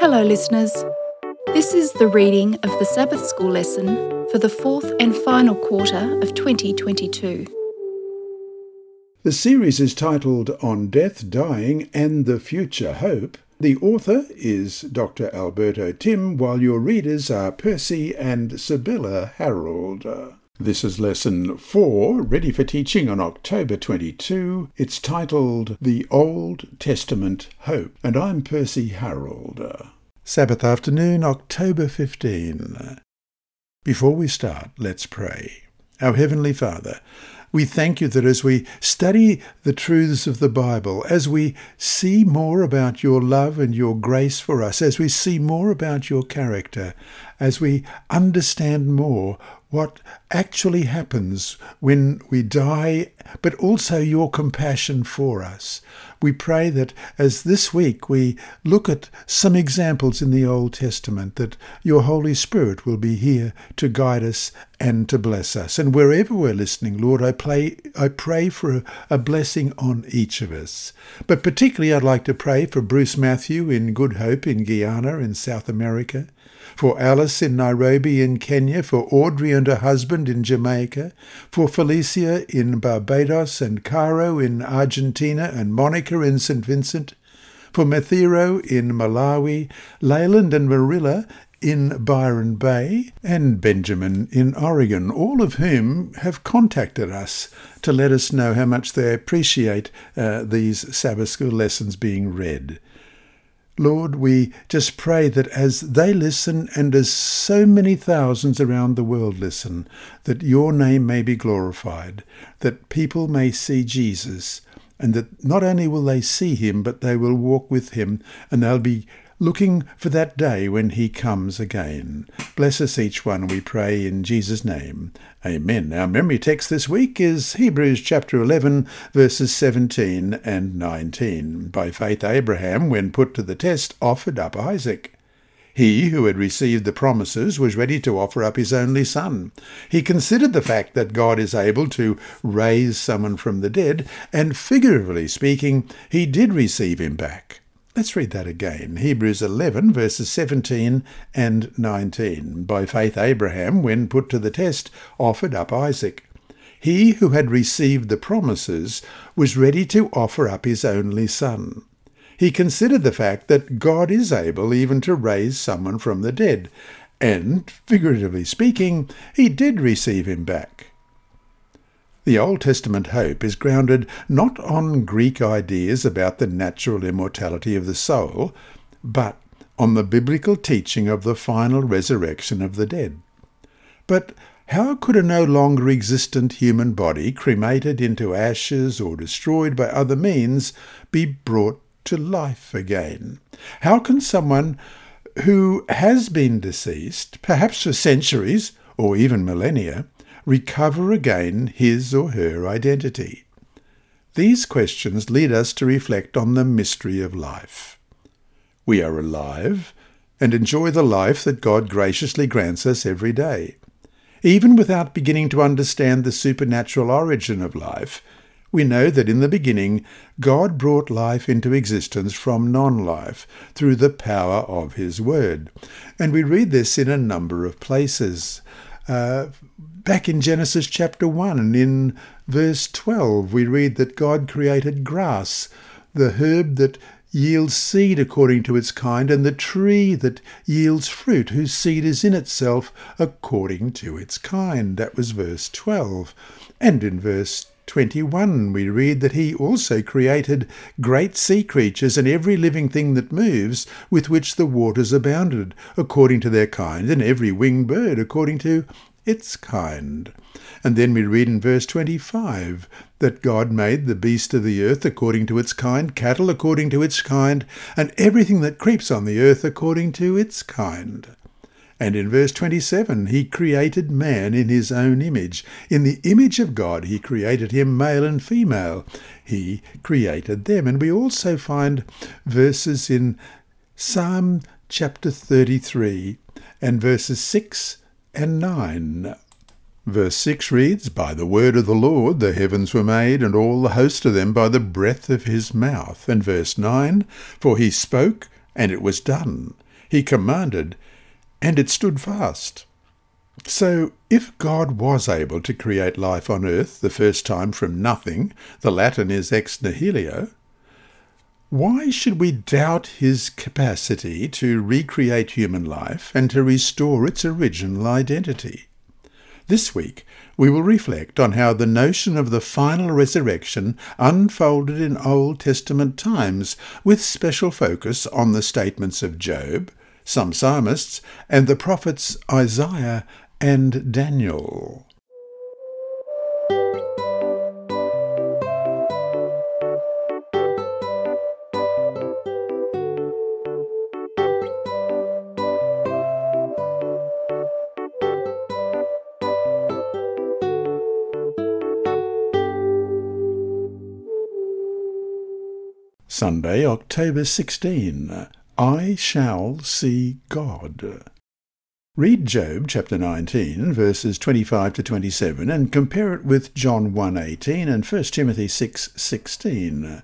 Hello, listeners. This is the reading of the Sabbath School lesson for the fourth and final quarter of 2022. The series is titled On Death, Dying and the Future Hope. The author is Dr. Alberto Timm, while your readers are Percy and Sibylla Harold. This is lesson 4, ready for teaching on October 22. It's titled The Old Testament Hope, and I'm Percy Harold. Sabbath afternoon, October 15. Before we start, let's pray. Our Heavenly Father, we thank you that as we study the truths of the Bible, as we see more about your love and your grace for us, as we see more about your character, as we understand more what actually happens when we die, but also your compassion for us. We pray that as this week we look at some examples in the Old Testament, that your Holy Spirit will be here to guide us and to bless us. And wherever we're listening, Lord, I pray, I pray for a, a blessing on each of us. But particularly I'd like to pray for Bruce Matthew in Good Hope in Guyana in South America for Alice in Nairobi in Kenya, for Audrey and her husband in Jamaica, for Felicia in Barbados and Caro in Argentina and Monica in St. Vincent, for Mathiro in Malawi, Leyland and Marilla in Byron Bay, and Benjamin in Oregon, all of whom have contacted us to let us know how much they appreciate uh, these Sabbath school lessons being read. Lord, we just pray that as they listen and as so many thousands around the world listen, that your name may be glorified, that people may see Jesus, and that not only will they see him, but they will walk with him, and they'll be looking for that day when he comes again. Bless us each one, we pray in Jesus' name. Amen. Our memory text this week is Hebrews chapter 11, verses 17 and 19. By faith, Abraham, when put to the test, offered up Isaac. He who had received the promises was ready to offer up his only son. He considered the fact that God is able to raise someone from the dead, and figuratively speaking, he did receive him back. Let's read that again. Hebrews 11, verses 17 and 19. By faith, Abraham, when put to the test, offered up Isaac. He who had received the promises was ready to offer up his only son. He considered the fact that God is able even to raise someone from the dead, and, figuratively speaking, he did receive him back. The Old Testament hope is grounded not on Greek ideas about the natural immortality of the soul, but on the biblical teaching of the final resurrection of the dead. But how could a no longer existent human body, cremated into ashes or destroyed by other means, be brought to life again? How can someone who has been deceased, perhaps for centuries or even millennia, recover again his or her identity? These questions lead us to reflect on the mystery of life. We are alive and enjoy the life that God graciously grants us every day. Even without beginning to understand the supernatural origin of life, we know that in the beginning God brought life into existence from non life through the power of His Word. And we read this in a number of places. Uh, back in Genesis chapter 1 and in verse 12, we read that God created grass, the herb that yields seed according to its kind, and the tree that yields fruit, whose seed is in itself according to its kind. That was verse 12. And in verse 21, we read that he also created great sea creatures and every living thing that moves, with which the waters abounded, according to their kind, and every winged bird according to its kind. And then we read in verse 25 that God made the beast of the earth according to its kind, cattle according to its kind, and everything that creeps on the earth according to its kind. And in verse 27, he created man in his own image. In the image of God, he created him male and female. He created them. And we also find verses in Psalm chapter 33 and verses 6 and 9. Verse 6 reads, By the word of the Lord the heavens were made, and all the host of them by the breath of his mouth. And verse 9, For he spoke, and it was done. He commanded, and it stood fast. So, if God was able to create life on earth the first time from nothing, the Latin is ex nihilo, why should we doubt his capacity to recreate human life and to restore its original identity? This week, we will reflect on how the notion of the final resurrection unfolded in Old Testament times, with special focus on the statements of Job, some psalmists, and the prophets Isaiah and Daniel. Sunday, October 16. I shall see God. Read Job chapter 19 verses 25 to 27 and compare it with John 1:18 and 1 Timothy 6:16.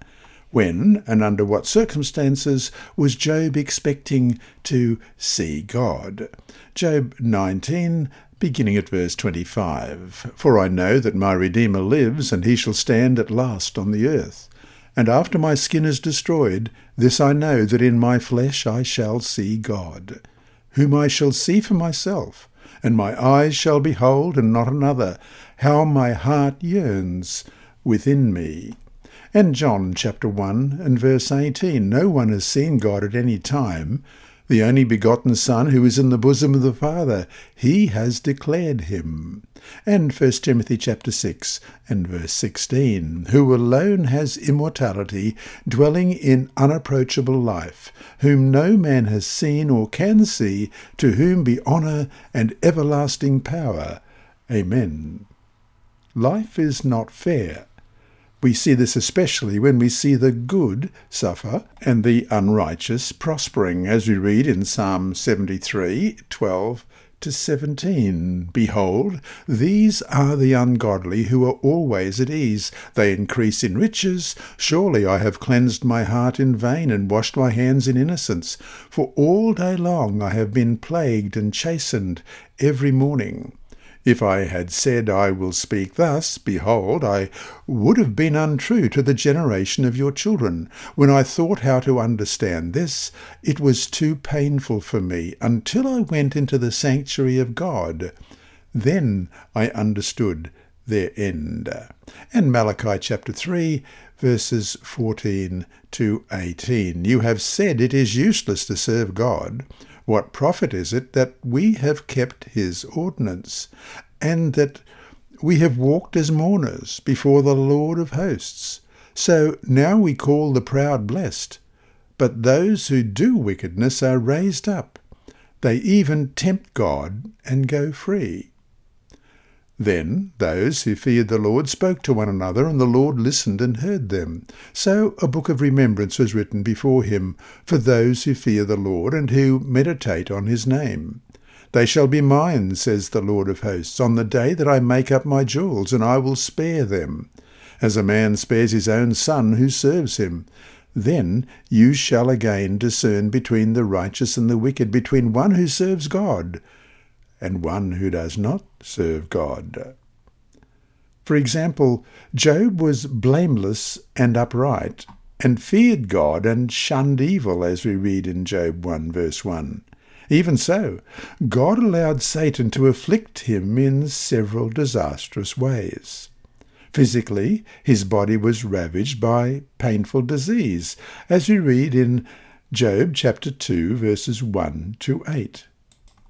When and under what circumstances was Job expecting to see God? Job 19 beginning at verse 25. For I know that my Redeemer lives, and he shall stand at last on the earth. And after my skin is destroyed, this I know, that in my flesh I shall see God, whom I shall see for myself, and my eyes shall behold, and not another, how my heart yearns within me. And John chapter 1 and verse 18 No one has seen God at any time, the only begotten Son who is in the bosom of the Father, he has declared him. And 1 Timothy chapter 6 and verse 16, who alone has immortality, dwelling in unapproachable life, whom no man has seen or can see, to whom be honour and everlasting power. Amen. Life is not fair. We see this especially when we see the good suffer and the unrighteous prospering, as we read in Psalm 73, 12 to 17. Behold, these are the ungodly who are always at ease. They increase in riches. Surely I have cleansed my heart in vain and washed my hands in innocence. For all day long I have been plagued and chastened every morning. If I had said, I will speak thus, behold, I would have been untrue to the generation of your children. When I thought how to understand this, it was too painful for me, until I went into the sanctuary of God. Then I understood their end. And Malachi chapter 3, verses 14 to 18. You have said it is useless to serve God. What profit is it that we have kept his ordinance, and that we have walked as mourners before the Lord of hosts? So now we call the proud blessed, but those who do wickedness are raised up. They even tempt God and go free. Then those who feared the Lord spoke to one another, and the Lord listened and heard them. So a book of remembrance was written before him for those who fear the Lord and who meditate on his name. They shall be mine, says the Lord of hosts, on the day that I make up my jewels, and I will spare them, as a man spares his own son who serves him. Then you shall again discern between the righteous and the wicked, between one who serves God and one who does not serve God. For example, Job was blameless and upright, and feared God and shunned evil, as we read in Job 1 verse 1. Even so, God allowed Satan to afflict him in several disastrous ways. Physically, his body was ravaged by painful disease, as we read in Job chapter 2 verses 1 to 8.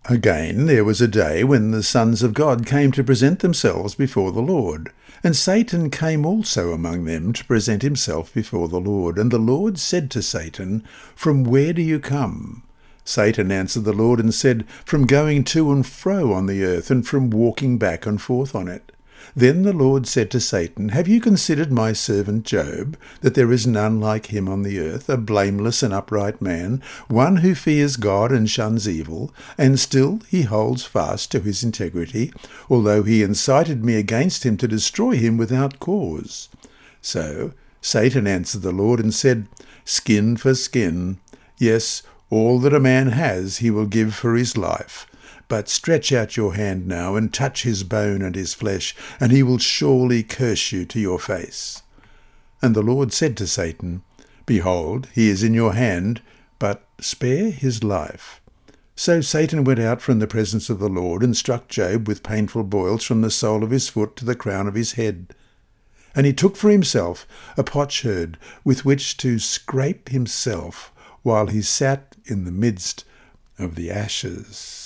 Again, there was a day when the sons of God came to present themselves before the Lord. And Satan came also among them to present himself before the Lord. And the Lord said to Satan, From where do you come? Satan answered the Lord and said, From going to and fro on the earth, and from walking back and forth on it. Then the Lord said to Satan, Have you considered my servant Job, that there is none like him on the earth, a blameless and upright man, one who fears God and shuns evil, and still he holds fast to his integrity, although he incited me against him to destroy him without cause? So Satan answered the Lord and said, Skin for skin, yes, All that a man has he will give for his life. But stretch out your hand now and touch his bone and his flesh, and he will surely curse you to your face. And the Lord said to Satan, Behold, he is in your hand, but spare his life. So Satan went out from the presence of the Lord and struck Job with painful boils from the sole of his foot to the crown of his head. And he took for himself a potsherd with which to scrape himself while he sat in the midst of the ashes.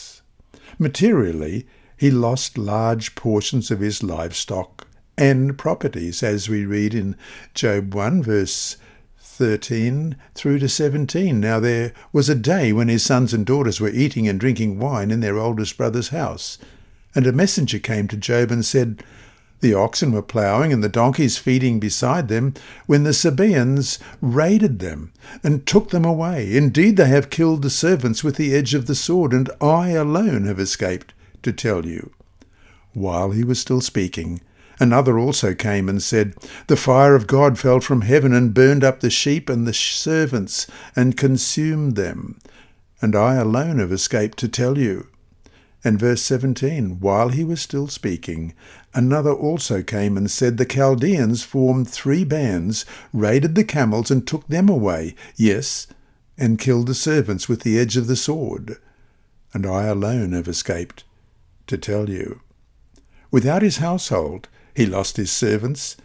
Materially, he lost large portions of his livestock and properties, as we read in Job 1, verse 13 through to 17. Now there was a day when his sons and daughters were eating and drinking wine in their oldest brother's house. And a messenger came to Job and said, the oxen were ploughing and the donkeys feeding beside them when the Sabaeans raided them and took them away. Indeed, they have killed the servants with the edge of the sword, and I alone have escaped to tell you. While he was still speaking, another also came and said, The fire of God fell from heaven and burned up the sheep and the servants and consumed them. And I alone have escaped to tell you. And verse 17, while he was still speaking, another also came and said, The Chaldeans formed three bands, raided the camels, and took them away, yes, and killed the servants with the edge of the sword. And I alone have escaped to tell you. Without his household, he lost his servants,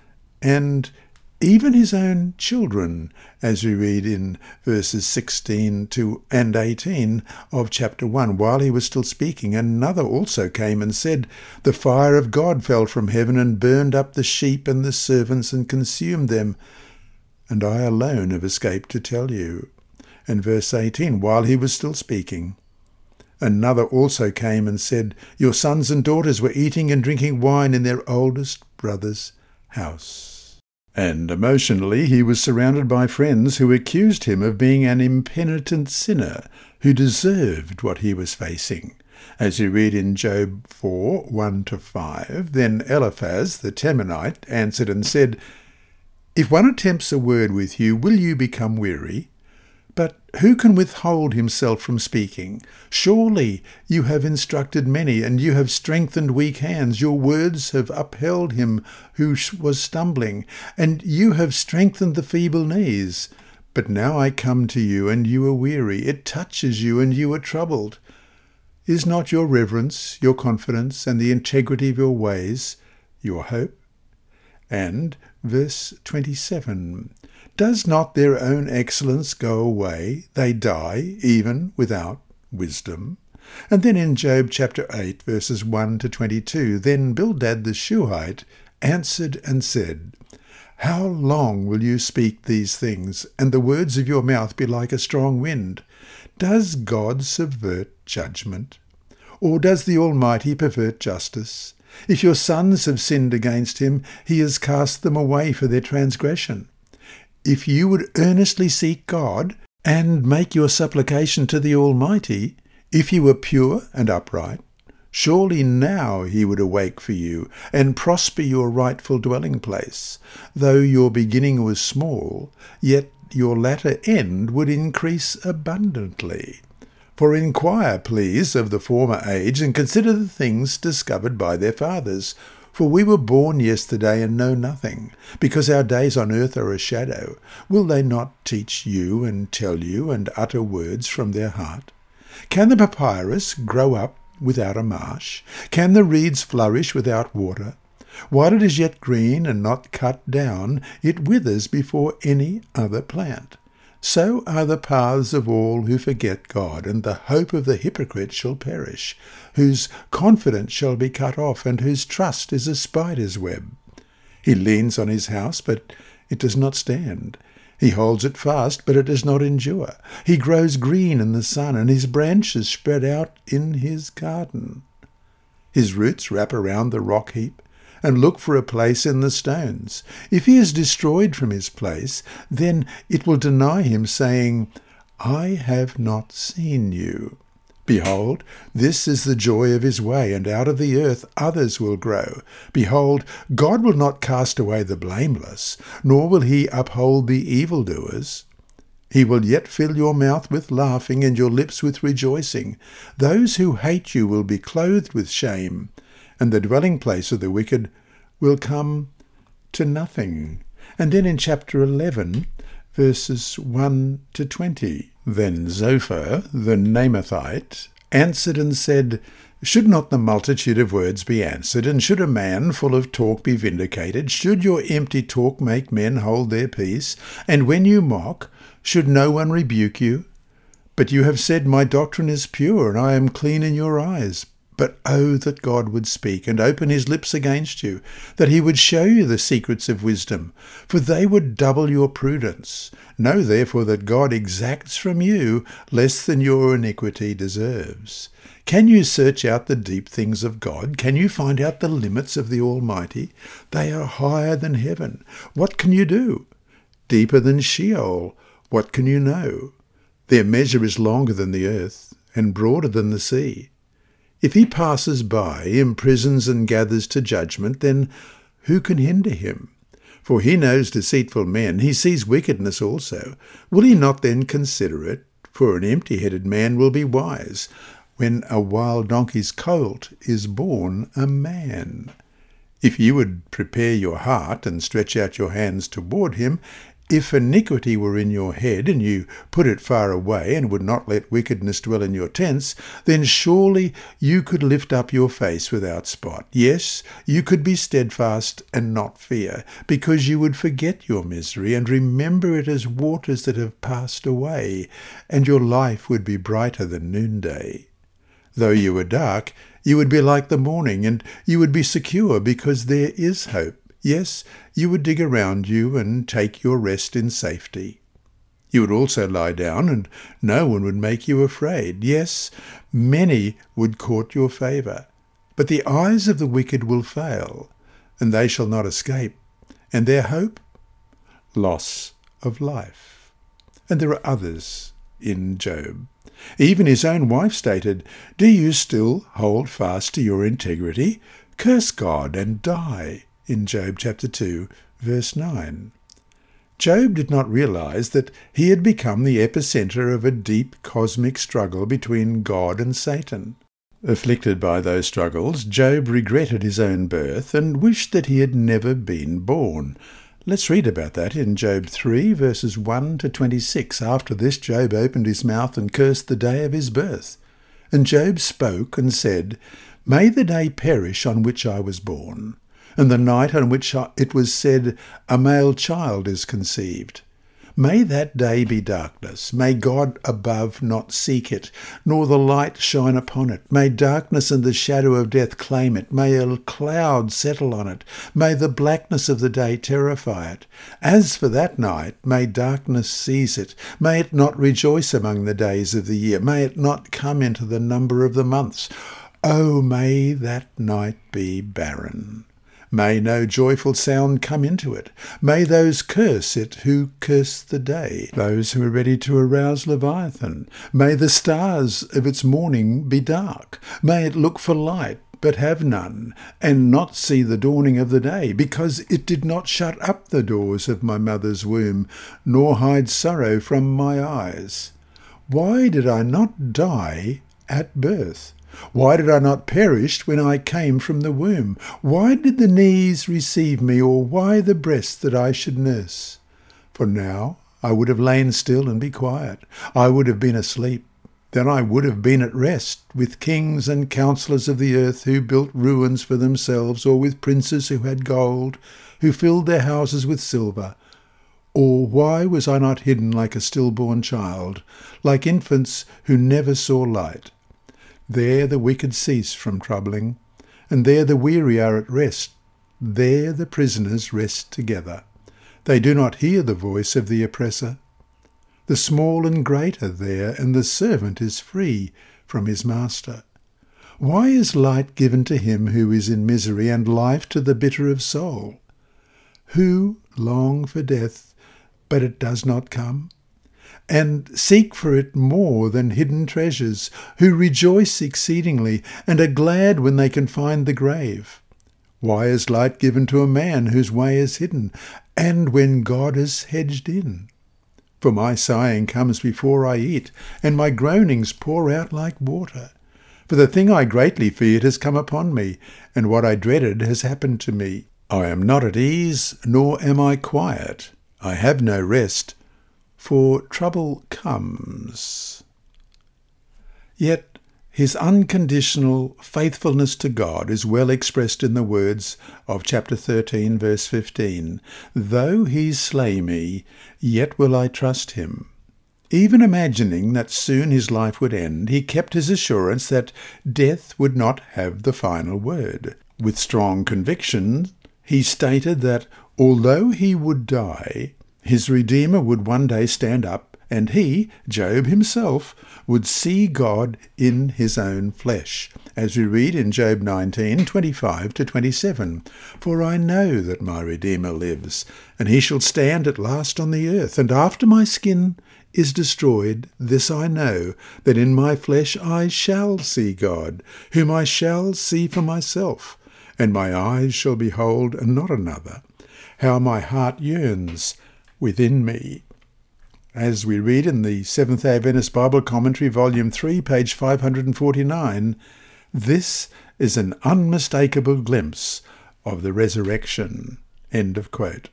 and even his own children, as we read in verses 16 to and 18 of chapter 1. While he was still speaking, another also came and said, The fire of God fell from heaven and burned up the sheep and the servants and consumed them, and I alone have escaped to tell you. And verse 18, while he was still speaking, Another also came and said, Your sons and daughters were eating and drinking wine in their oldest brother's house. And emotionally, he was surrounded by friends who accused him of being an impenitent sinner who deserved what he was facing. As you read in Job 4 1 to 5, then Eliphaz the Temanite answered and said, If one attempts a word with you, will you become weary? Who can withhold himself from speaking? Surely you have instructed many, and you have strengthened weak hands. Your words have upheld him who was stumbling, and you have strengthened the feeble knees. But now I come to you, and you are weary. It touches you, and you are troubled. Is not your reverence, your confidence, and the integrity of your ways your hope? And verse 27 does not their own excellence go away? They die even without wisdom. And then in Job chapter 8, verses 1 to 22, then Bildad the Shuhite answered and said, How long will you speak these things, and the words of your mouth be like a strong wind? Does God subvert judgment? Or does the Almighty pervert justice? If your sons have sinned against him, he has cast them away for their transgression if you would earnestly seek God and make your supplication to the Almighty, if you were pure and upright, surely now he would awake for you and prosper your rightful dwelling place. Though your beginning was small, yet your latter end would increase abundantly. For inquire, please, of the former age, and consider the things discovered by their fathers, for we were born yesterday and know nothing, because our days on earth are a shadow. Will they not teach you and tell you and utter words from their heart? Can the papyrus grow up without a marsh? Can the reeds flourish without water? While it is yet green and not cut down, it withers before any other plant. So are the paths of all who forget God, and the hope of the hypocrite shall perish, whose confidence shall be cut off, and whose trust is a spider's web. He leans on his house, but it does not stand. He holds it fast, but it does not endure. He grows green in the sun, and his branches spread out in his garden. His roots wrap around the rock heap, and look for a place in the stones. If he is destroyed from his place, then it will deny him, saying, I have not seen you. Behold, this is the joy of his way, and out of the earth others will grow. Behold, God will not cast away the blameless, nor will he uphold the evildoers. He will yet fill your mouth with laughing and your lips with rejoicing. Those who hate you will be clothed with shame, and the dwelling place of the wicked will come to nothing. And then in chapter 11, verses 1 to 20, then Zophar, the Naamathite, answered and said, should not the multitude of words be answered, and should a man full of talk be vindicated? Should your empty talk make men hold their peace? And when you mock, should no one rebuke you? But you have said, My doctrine is pure, and I am clean in your eyes. But oh, that God would speak and open his lips against you, that he would show you the secrets of wisdom, for they would double your prudence. Know therefore that God exacts from you less than your iniquity deserves. Can you search out the deep things of God? Can you find out the limits of the Almighty? They are higher than heaven. What can you do? Deeper than Sheol. What can you know? Their measure is longer than the earth, and broader than the sea. If he passes by, imprisons and gathers to judgment, then who can hinder him? For he knows deceitful men, he sees wickedness also. Will he not then consider it? For an empty headed man will be wise, when a wild donkey's colt is born a man. If you would prepare your heart and stretch out your hands toward him, if iniquity were in your head, and you put it far away, and would not let wickedness dwell in your tents, then surely you could lift up your face without spot. Yes, you could be steadfast and not fear, because you would forget your misery, and remember it as waters that have passed away, and your life would be brighter than noonday. Though you were dark, you would be like the morning, and you would be secure, because there is hope. Yes, you would dig around you and take your rest in safety. You would also lie down, and no one would make you afraid. Yes, many would court your favour. But the eyes of the wicked will fail, and they shall not escape. And their hope? Loss of life. And there are others in Job. Even his own wife stated, Do you still hold fast to your integrity? Curse God and die in Job chapter 2, verse 9. Job did not realize that he had become the epicenter of a deep cosmic struggle between God and Satan. Afflicted by those struggles, Job regretted his own birth and wished that he had never been born. Let's read about that in Job 3, verses 1 to 26. After this, Job opened his mouth and cursed the day of his birth. And Job spoke and said, May the day perish on which I was born and the night on which it was said, A male child is conceived. May that day be darkness. May God above not seek it, nor the light shine upon it. May darkness and the shadow of death claim it. May a cloud settle on it. May the blackness of the day terrify it. As for that night, may darkness seize it. May it not rejoice among the days of the year. May it not come into the number of the months. Oh, may that night be barren. May no joyful sound come into it. May those curse it who curse the day, those who are ready to arouse Leviathan. May the stars of its morning be dark. May it look for light, but have none, and not see the dawning of the day, because it did not shut up the doors of my mother's womb, nor hide sorrow from my eyes. Why did I not die at birth? Why did I not perish when I came from the womb? Why did the knees receive me, or why the breast that I should nurse? For now I would have lain still and be quiet. I would have been asleep. Then I would have been at rest with kings and counsellors of the earth who built ruins for themselves, or with princes who had gold, who filled their houses with silver. Or why was I not hidden like a stillborn child, like infants who never saw light? There the wicked cease from troubling, and there the weary are at rest. There the prisoners rest together. They do not hear the voice of the oppressor. The small and great are there, and the servant is free from his master. Why is light given to him who is in misery, and life to the bitter of soul? Who long for death, but it does not come? And seek for it more than hidden treasures, who rejoice exceedingly, and are glad when they can find the grave. Why is light given to a man whose way is hidden, and when God is hedged in? For my sighing comes before I eat, and my groanings pour out like water. For the thing I greatly feared has come upon me, and what I dreaded has happened to me. I am not at ease, nor am I quiet. I have no rest, for trouble comes. Yet his unconditional faithfulness to God is well expressed in the words of chapter 13, verse 15 Though he slay me, yet will I trust him. Even imagining that soon his life would end, he kept his assurance that death would not have the final word. With strong conviction, he stated that although he would die, his Redeemer would one day stand up, and he, Job himself, would see God in his own flesh, as we read in Job 19, 25 to 27. For I know that my Redeemer lives, and he shall stand at last on the earth, and after my skin is destroyed, this I know, that in my flesh I shall see God, whom I shall see for myself and my eyes shall behold and not another. How my heart yearns within me. As we read in the Seventh day Adventist Bible Commentary, Volume 3, page 549, this is an unmistakable glimpse of the resurrection. End of quote.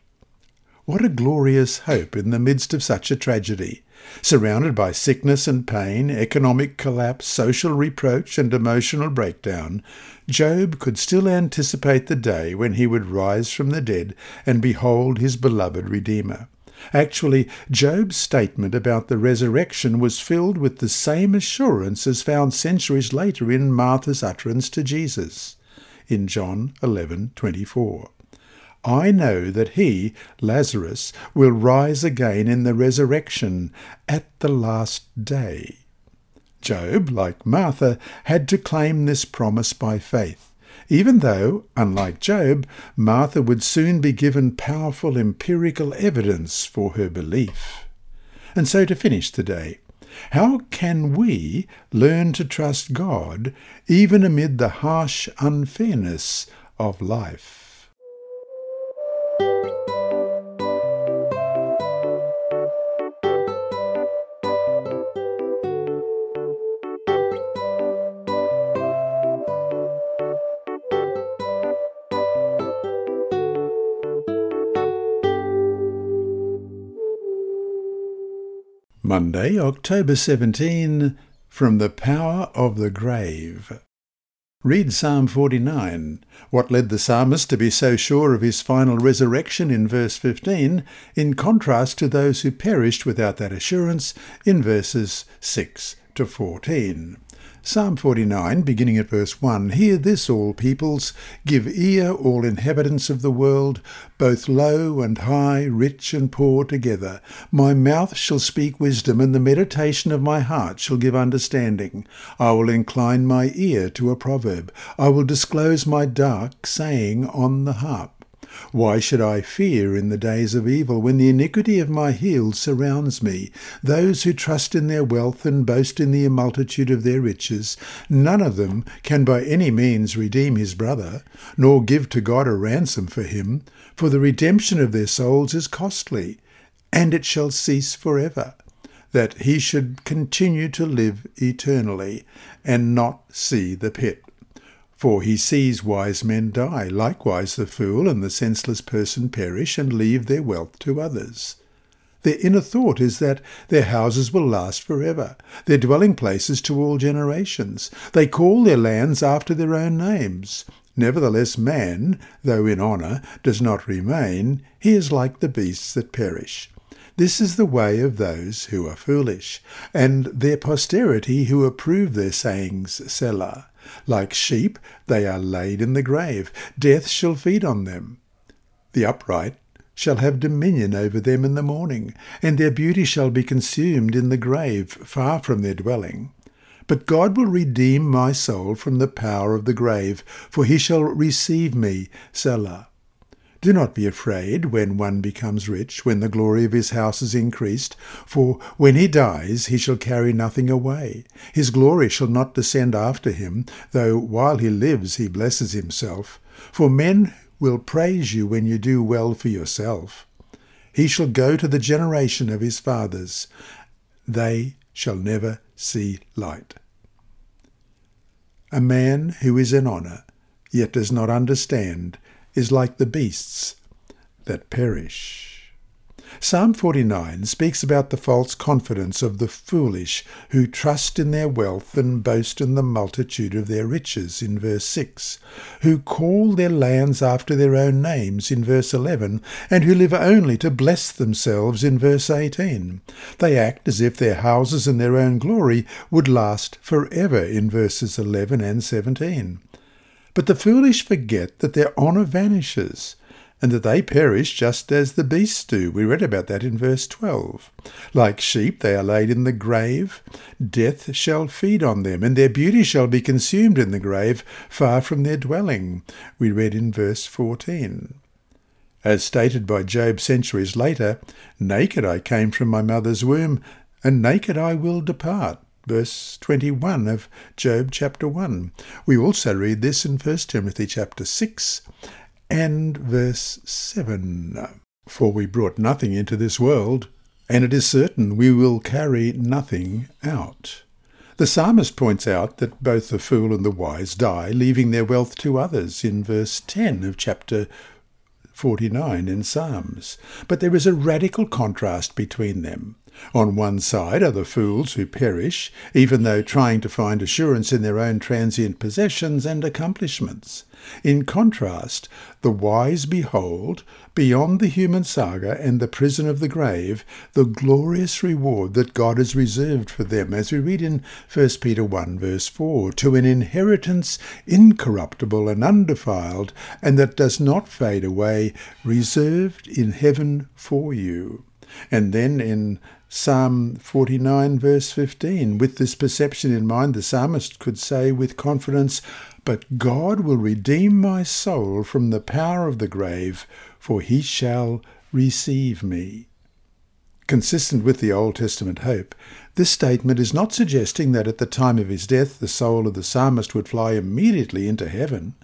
What a glorious hope in the midst of such a tragedy. Surrounded by sickness and pain, economic collapse, social reproach, and emotional breakdown, Job could still anticipate the day when he would rise from the dead and behold his beloved Redeemer. Actually, Job's statement about the resurrection was filled with the same assurance as found centuries later in Martha's utterance to Jesus in John 11:24. I know that he, Lazarus, will rise again in the resurrection at the last day. Job, like Martha, had to claim this promise by faith, even though, unlike Job, Martha would soon be given powerful empirical evidence for her belief. And so to finish today, how can we learn to trust God even amid the harsh unfairness of life? Monday, October 17, From the Power of the Grave. Read Psalm 49. What led the psalmist to be so sure of his final resurrection in verse 15, in contrast to those who perished without that assurance in verses 6 to 14. Psalm 49, beginning at verse 1 Hear this, all peoples, give ear, all inhabitants of the world, both low and high, rich and poor together. My mouth shall speak wisdom, and the meditation of my heart shall give understanding. I will incline my ear to a proverb. I will disclose my dark saying on the harp. Why should I fear in the days of evil, when the iniquity of my heels surrounds me? Those who trust in their wealth and boast in the multitude of their riches, none of them can by any means redeem his brother, nor give to God a ransom for him, for the redemption of their souls is costly, and it shall cease for ever that he should continue to live eternally, and not see the pit. For he sees wise men die, likewise the fool and the senseless person perish and leave their wealth to others. Their inner thought is that their houses will last forever, their dwelling places to all generations. They call their lands after their own names. Nevertheless, man, though in honour, does not remain. He is like the beasts that perish. This is the way of those who are foolish, and their posterity who approve their sayings, Selah. Like sheep, they are laid in the grave. Death shall feed on them. The upright shall have dominion over them in the morning, and their beauty shall be consumed in the grave, far from their dwelling. But God will redeem my soul from the power of the grave, for he shall receive me, Selah. Do not be afraid when one becomes rich, when the glory of his house is increased, for when he dies he shall carry nothing away. His glory shall not descend after him, though while he lives he blesses himself. For men will praise you when you do well for yourself. he shall go to the generation of his fathers. They shall never see light. A man who is in honour, yet does not understand, is like the beasts that perish. Psalm 49 speaks about the false confidence of the foolish who trust in their wealth and boast in the multitude of their riches in verse 6, who call their lands after their own names in verse 11, and who live only to bless themselves in verse 18. They act as if their houses and their own glory would last forever in verses 11 and 17. But the foolish forget that their honour vanishes and that they perish just as the beasts do. We read about that in verse 12. Like sheep they are laid in the grave, death shall feed on them, and their beauty shall be consumed in the grave, far from their dwelling. We read in verse 14. As stated by Job centuries later, naked I came from my mother's womb, and naked I will depart verse 21 of Job chapter 1. We also read this in 1 Timothy chapter 6 and verse 7. For we brought nothing into this world, and it is certain we will carry nothing out. The psalmist points out that both the fool and the wise die, leaving their wealth to others in verse 10 of chapter 49 in Psalms. But there is a radical contrast between them. On one side are the fools who perish, even though trying to find assurance in their own transient possessions and accomplishments. In contrast, the wise behold, beyond the human saga and the prison of the grave, the glorious reward that God has reserved for them, as we read in 1 Peter 1 verse 4, to an inheritance incorruptible and undefiled, and that does not fade away, reserved in heaven for you. And then in Psalm 49, verse 15. With this perception in mind, the psalmist could say with confidence, But God will redeem my soul from the power of the grave, for he shall receive me. Consistent with the Old Testament hope, this statement is not suggesting that at the time of his death the soul of the psalmist would fly immediately into heaven.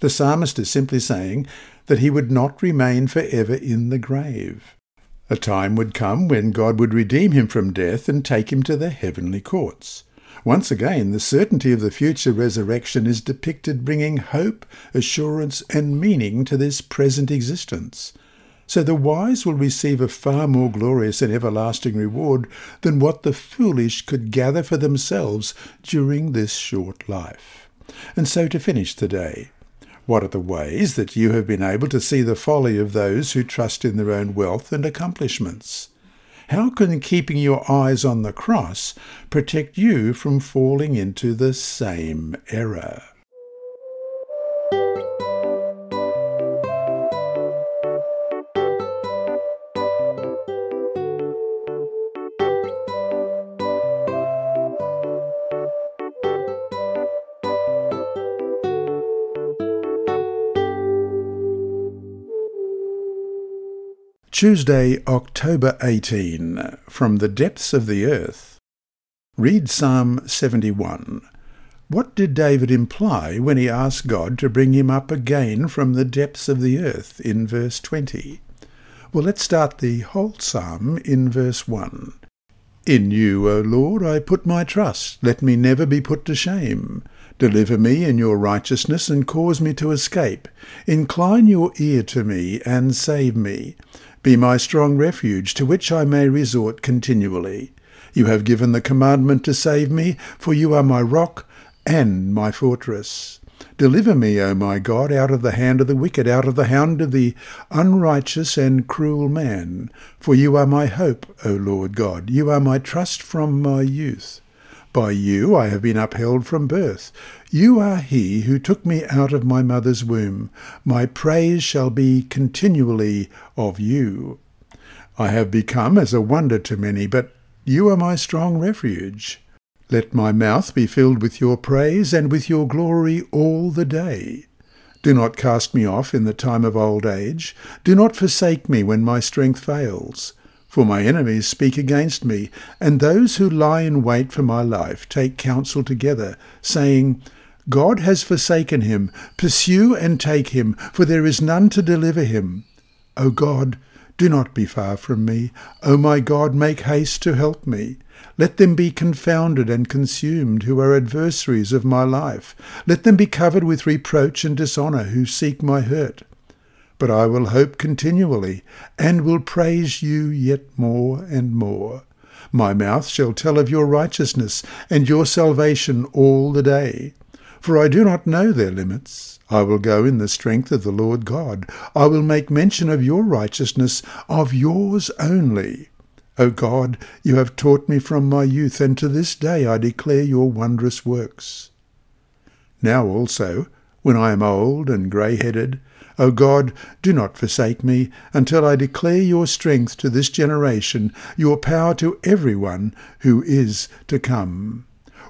The psalmist is simply saying that he would not remain forever in the grave. A time would come when God would redeem him from death and take him to the heavenly courts. Once again, the certainty of the future resurrection is depicted bringing hope, assurance, and meaning to this present existence. So the wise will receive a far more glorious and everlasting reward than what the foolish could gather for themselves during this short life. And so to finish the day, what are the ways that you have been able to see the folly of those who trust in their own wealth and accomplishments? How can keeping your eyes on the cross protect you from falling into the same error? Tuesday, October 18, from the depths of the earth. Read Psalm 71. What did David imply when he asked God to bring him up again from the depths of the earth in verse 20? Well, let's start the whole psalm in verse 1. In you, O Lord, I put my trust. Let me never be put to shame. Deliver me in your righteousness and cause me to escape. Incline your ear to me and save me. Be my strong refuge, to which I may resort continually. You have given the commandment to save me, for you are my rock and my fortress. Deliver me, O my God, out of the hand of the wicked, out of the hand of the unrighteous and cruel man. For you are my hope, O Lord God. You are my trust from my youth. By you I have been upheld from birth. You are he who took me out of my mother's womb. My praise shall be continually of you. I have become as a wonder to many, but you are my strong refuge. Let my mouth be filled with your praise and with your glory all the day. Do not cast me off in the time of old age. Do not forsake me when my strength fails. For my enemies speak against me, and those who lie in wait for my life take counsel together, saying, God has forsaken him. Pursue and take him, for there is none to deliver him. O God, do not be far from me. O my God, make haste to help me. Let them be confounded and consumed who are adversaries of my life. Let them be covered with reproach and dishonour who seek my hurt. But I will hope continually, and will praise you yet more and more. My mouth shall tell of your righteousness and your salvation all the day. For I do not know their limits. I will go in the strength of the Lord God. I will make mention of your righteousness, of yours only. O God, you have taught me from my youth, and to this day I declare your wondrous works. Now also, when I am old and grey-headed, O God, do not forsake me until I declare your strength to this generation, your power to every one who is to come.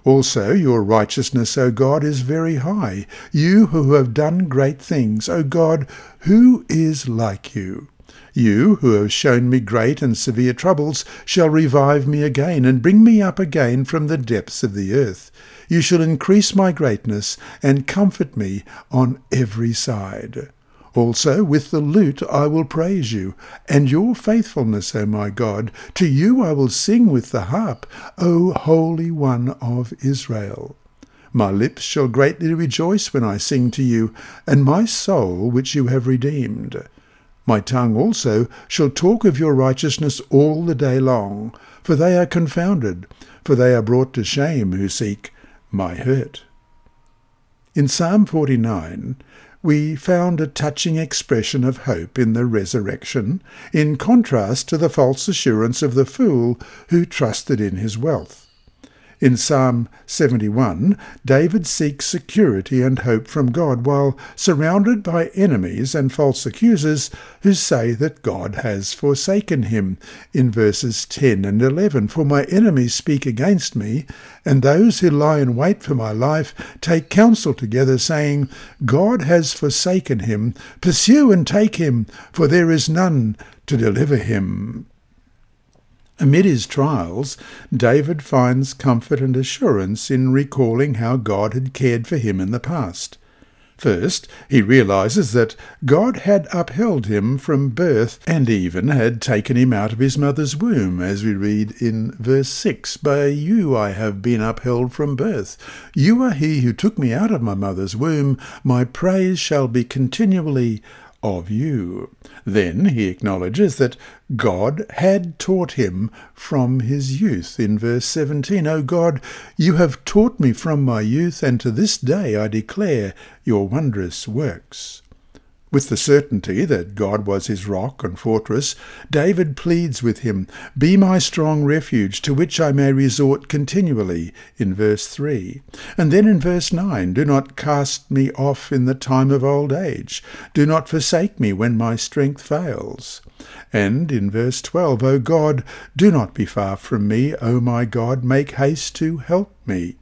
Also, your righteousness, O God, is very high. You who have done great things, O God, who is like you? You, who have shown me great and severe troubles, shall revive me again, and bring me up again from the depths of the earth. You shall increase my greatness, and comfort me on every side. Also with the lute I will praise you, and your faithfulness, O my God. To you I will sing with the harp, O Holy One of Israel. My lips shall greatly rejoice when I sing to you, and my soul which you have redeemed. My tongue also shall talk of your righteousness all the day long, for they are confounded, for they are brought to shame who seek my hurt. In Psalm 49, we found a touching expression of hope in the resurrection, in contrast to the false assurance of the fool who trusted in his wealth. In Psalm 71, David seeks security and hope from God while surrounded by enemies and false accusers who say that God has forsaken him. In verses 10 and 11, For my enemies speak against me, and those who lie in wait for my life take counsel together, saying, God has forsaken him. Pursue and take him, for there is none to deliver him. Amid his trials, David finds comfort and assurance in recalling how God had cared for him in the past. First, he realizes that God had upheld him from birth and even had taken him out of his mother's womb, as we read in verse 6 By you I have been upheld from birth. You are he who took me out of my mother's womb. My praise shall be continually of you. Then he acknowledges that God had taught him from his youth. In verse 17, O God, you have taught me from my youth, and to this day I declare your wondrous works. With the certainty that God was his rock and fortress, David pleads with him, Be my strong refuge, to which I may resort continually, in verse 3. And then in verse 9, Do not cast me off in the time of old age. Do not forsake me when my strength fails. And in verse 12, O God, do not be far from me, O my God, make haste to help me.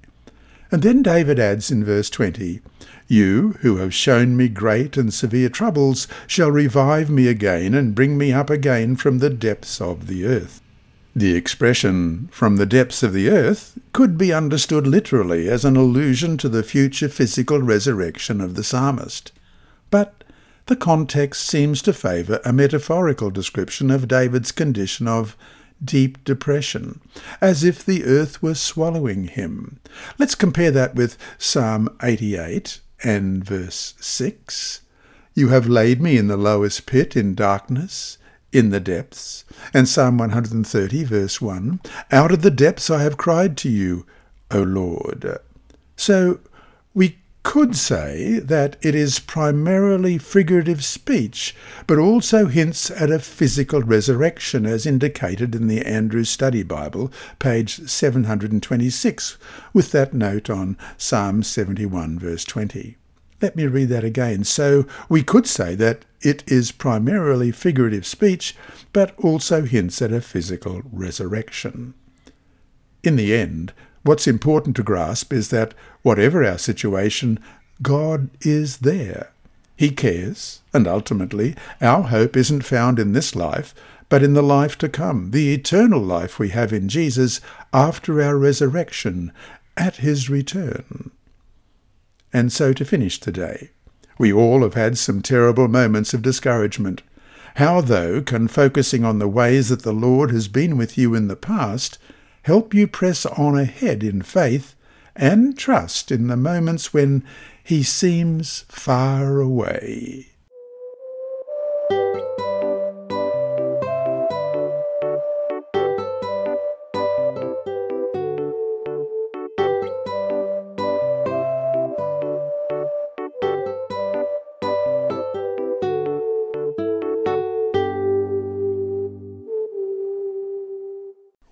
And then David adds in verse 20, You, who have shown me great and severe troubles, shall revive me again and bring me up again from the depths of the earth. The expression, from the depths of the earth, could be understood literally as an allusion to the future physical resurrection of the psalmist. But the context seems to favour a metaphorical description of David's condition of deep depression, as if the earth were swallowing him. Let's compare that with Psalm 88 and verse 6. You have laid me in the lowest pit in darkness, in the depths. And Psalm 130, verse 1. Out of the depths I have cried to you, O Lord. So we could say that it is primarily figurative speech, but also hints at a physical resurrection, as indicated in the Andrews Study Bible, page 726, with that note on Psalm 71, verse 20. Let me read that again. So we could say that it is primarily figurative speech, but also hints at a physical resurrection. In the end, What's important to grasp is that whatever our situation, God is there. He cares, and ultimately, our hope isn't found in this life, but in the life to come, the eternal life we have in Jesus after our resurrection, at his return. And so to finish today, we all have had some terrible moments of discouragement. How, though, can focusing on the ways that the Lord has been with you in the past help you press on ahead in faith and trust in the moments when He seems far away?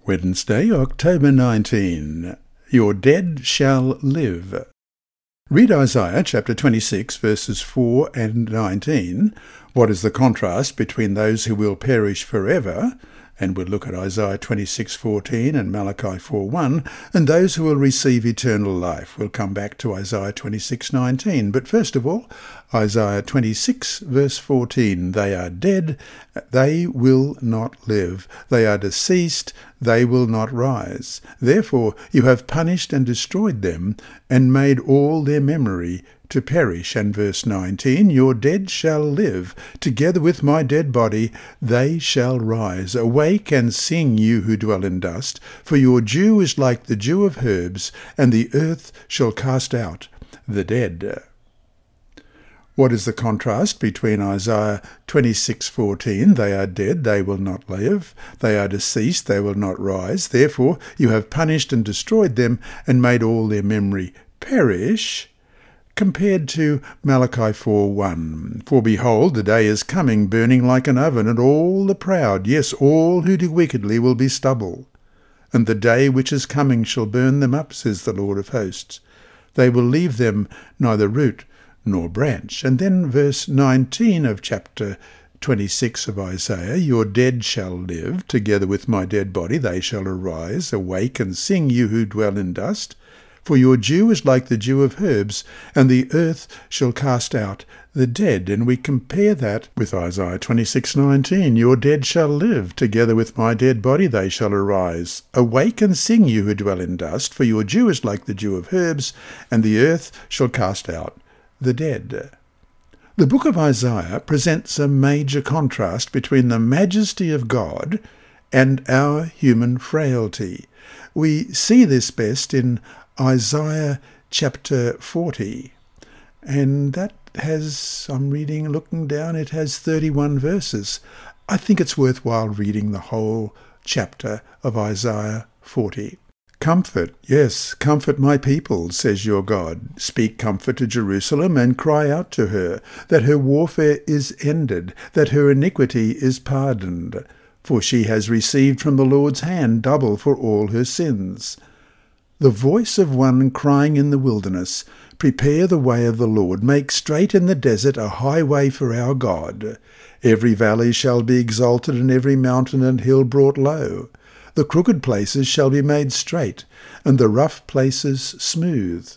Wednesday, October 19. Your dead shall live. Read Isaiah chapter 26, verses 4 and 19. What is the contrast between those who will perish forever and we'll look at Isaiah 26:14 and Malachi 4:1, and those who will receive eternal life. We'll come back to Isaiah 26:19, but first of all, Isaiah 26 verse 14, they are dead, they will not live. They are deceased, they will not rise. Therefore you have punished and destroyed them, and made all their memory to perish. And verse 19, Your dead shall live, together with my dead body, they shall rise. Awake and sing, you who dwell in dust, for your dew is like the dew of herbs, and the earth shall cast out the dead. What is the contrast between Isaiah 26:14, they are dead, they will not live, they are deceased, they will not rise, therefore you have punished and destroyed them and made all their memory perish, compared to Malachi 4:1. For behold, the day is coming, burning like an oven, and all the proud, yes, all who do wickedly, will be stubble. And the day which is coming shall burn them up, says the Lord of hosts. They will leave them neither root nor branch. And then verse 19 of chapter 26 of Isaiah, Your dead shall live, together with my dead body they shall arise. Awake and sing, you who dwell in dust. For your dew is like the dew of herbs, and the earth shall cast out the dead. And we compare that with Isaiah 26:19. Your dead shall live, together with my dead body they shall arise. Awake and sing, you who dwell in dust, for your dew is like the dew of herbs, and the earth shall cast out the dead. The book of Isaiah presents a major contrast between the majesty of God and our human frailty. We see this best in Isaiah chapter 40. And that has, I'm reading, looking down, it has 31 verses. I think it's worthwhile reading the whole chapter of Isaiah 40. Comfort, yes, comfort my people, says your God. Speak comfort to Jerusalem and cry out to her that her warfare is ended, that her iniquity is pardoned. For she has received from the Lord's hand double for all her sins. The voice of one crying in the wilderness, Prepare the way of the Lord, make straight in the desert a highway for our God. Every valley shall be exalted, and every mountain and hill brought low. The crooked places shall be made straight, and the rough places smooth.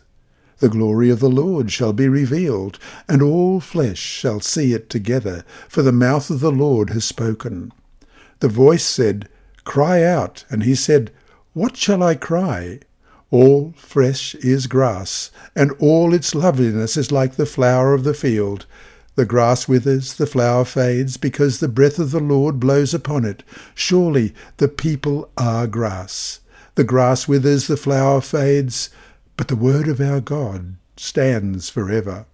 The glory of the Lord shall be revealed, and all flesh shall see it together, for the mouth of the Lord has spoken. The voice said, Cry out. And he said, What shall I cry? All fresh is grass, and all its loveliness is like the flower of the field. The grass withers, the flower fades, because the breath of the Lord blows upon it. Surely the people are grass. The grass withers, the flower fades, but the word of our God stands forever.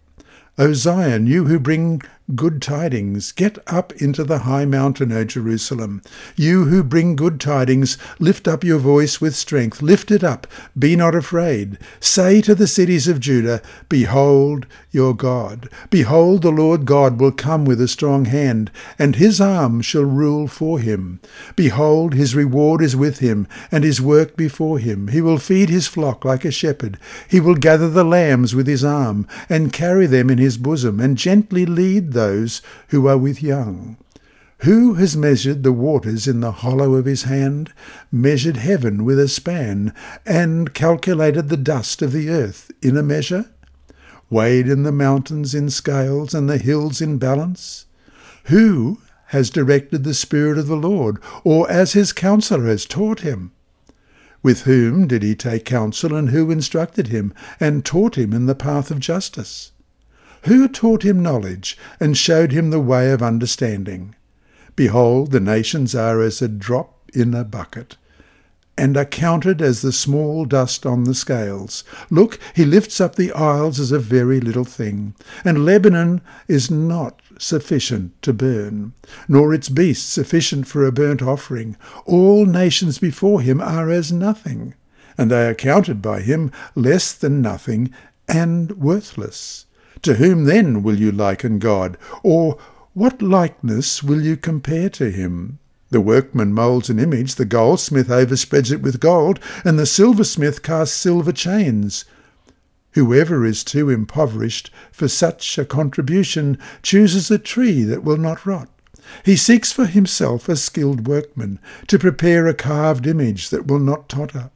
O Zion, you who bring good tidings. Get up into the high mountain, O Jerusalem. You who bring good tidings, lift up your voice with strength. Lift it up. Be not afraid. Say to the cities of Judah, Behold your God. Behold, the Lord God will come with a strong hand, and his arm shall rule for him. Behold, his reward is with him, and his work before him. He will feed his flock like a shepherd. He will gather the lambs with his arm, and carry them in his bosom, and gently lead those who are with young. Who has measured the waters in the hollow of his hand, measured heaven with a span, and calculated the dust of the earth in a measure? Weighed in the mountains in scales and the hills in balance? Who has directed the Spirit of the Lord, or as his counselor has taught him? With whom did he take counsel, and who instructed him, and taught him in the path of justice? Who taught him knowledge, and showed him the way of understanding? Behold, the nations are as a drop in a bucket, and are counted as the small dust on the scales. Look, he lifts up the isles as a very little thing, and Lebanon is not sufficient to burn, nor its beasts sufficient for a burnt offering. All nations before him are as nothing, and they are counted by him less than nothing and worthless. To whom then will you liken God? Or what likeness will you compare to him? The workman moulds an image, the goldsmith overspreads it with gold, and the silversmith casts silver chains. Whoever is too impoverished for such a contribution chooses a tree that will not rot. He seeks for himself a skilled workman to prepare a carved image that will not totter.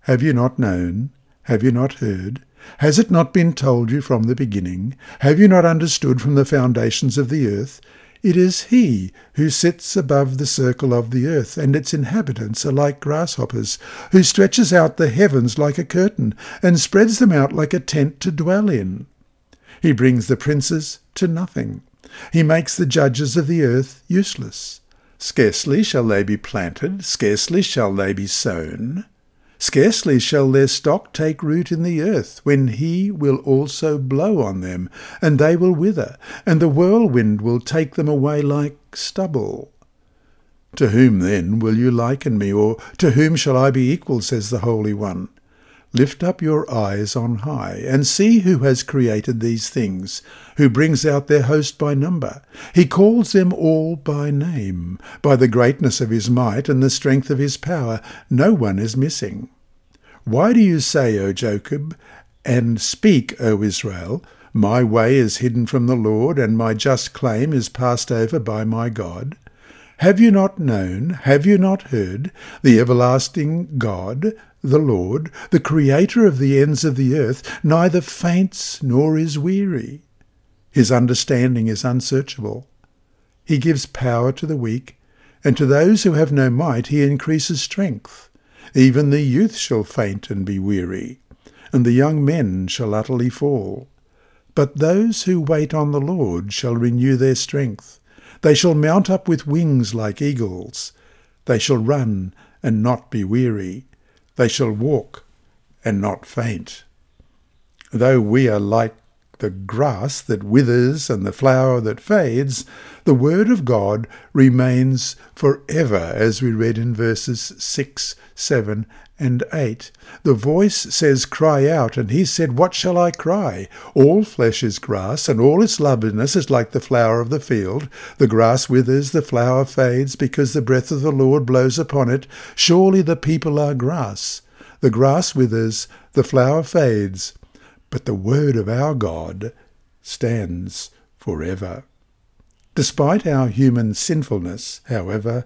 Have you not known? Have you not heard? Has it not been told you from the beginning? Have you not understood from the foundations of the earth? It is he who sits above the circle of the earth, and its inhabitants are like grasshoppers, who stretches out the heavens like a curtain, and spreads them out like a tent to dwell in. He brings the princes to nothing. He makes the judges of the earth useless. Scarcely shall they be planted, scarcely shall they be sown. Scarcely shall their stock take root in the earth, when he will also blow on them, and they will wither, and the whirlwind will take them away like stubble. To whom then will you liken me, or to whom shall I be equal, says the Holy One? Lift up your eyes on high, and see who has created these things, who brings out their host by number. He calls them all by name. By the greatness of his might and the strength of his power, no one is missing. Why do you say, O Jacob, and speak, O Israel, My way is hidden from the Lord, and my just claim is passed over by my God? Have you not known, have you not heard, the everlasting God, the Lord, the Creator of the ends of the earth, neither faints nor is weary? His understanding is unsearchable. He gives power to the weak, and to those who have no might he increases strength. Even the youth shall faint and be weary, and the young men shall utterly fall. But those who wait on the Lord shall renew their strength. They shall mount up with wings like eagles. They shall run and not be weary. They shall walk and not faint. Though we are like the grass that withers and the flower that fades, the word of God remains forever, as we read in verses 6, 7, and 8. The voice says, Cry out, and he said, What shall I cry? All flesh is grass, and all its loveliness is like the flower of the field. The grass withers, the flower fades, because the breath of the Lord blows upon it. Surely the people are grass. The grass withers, the flower fades, but the word of our God stands forever. Despite our human sinfulness, however,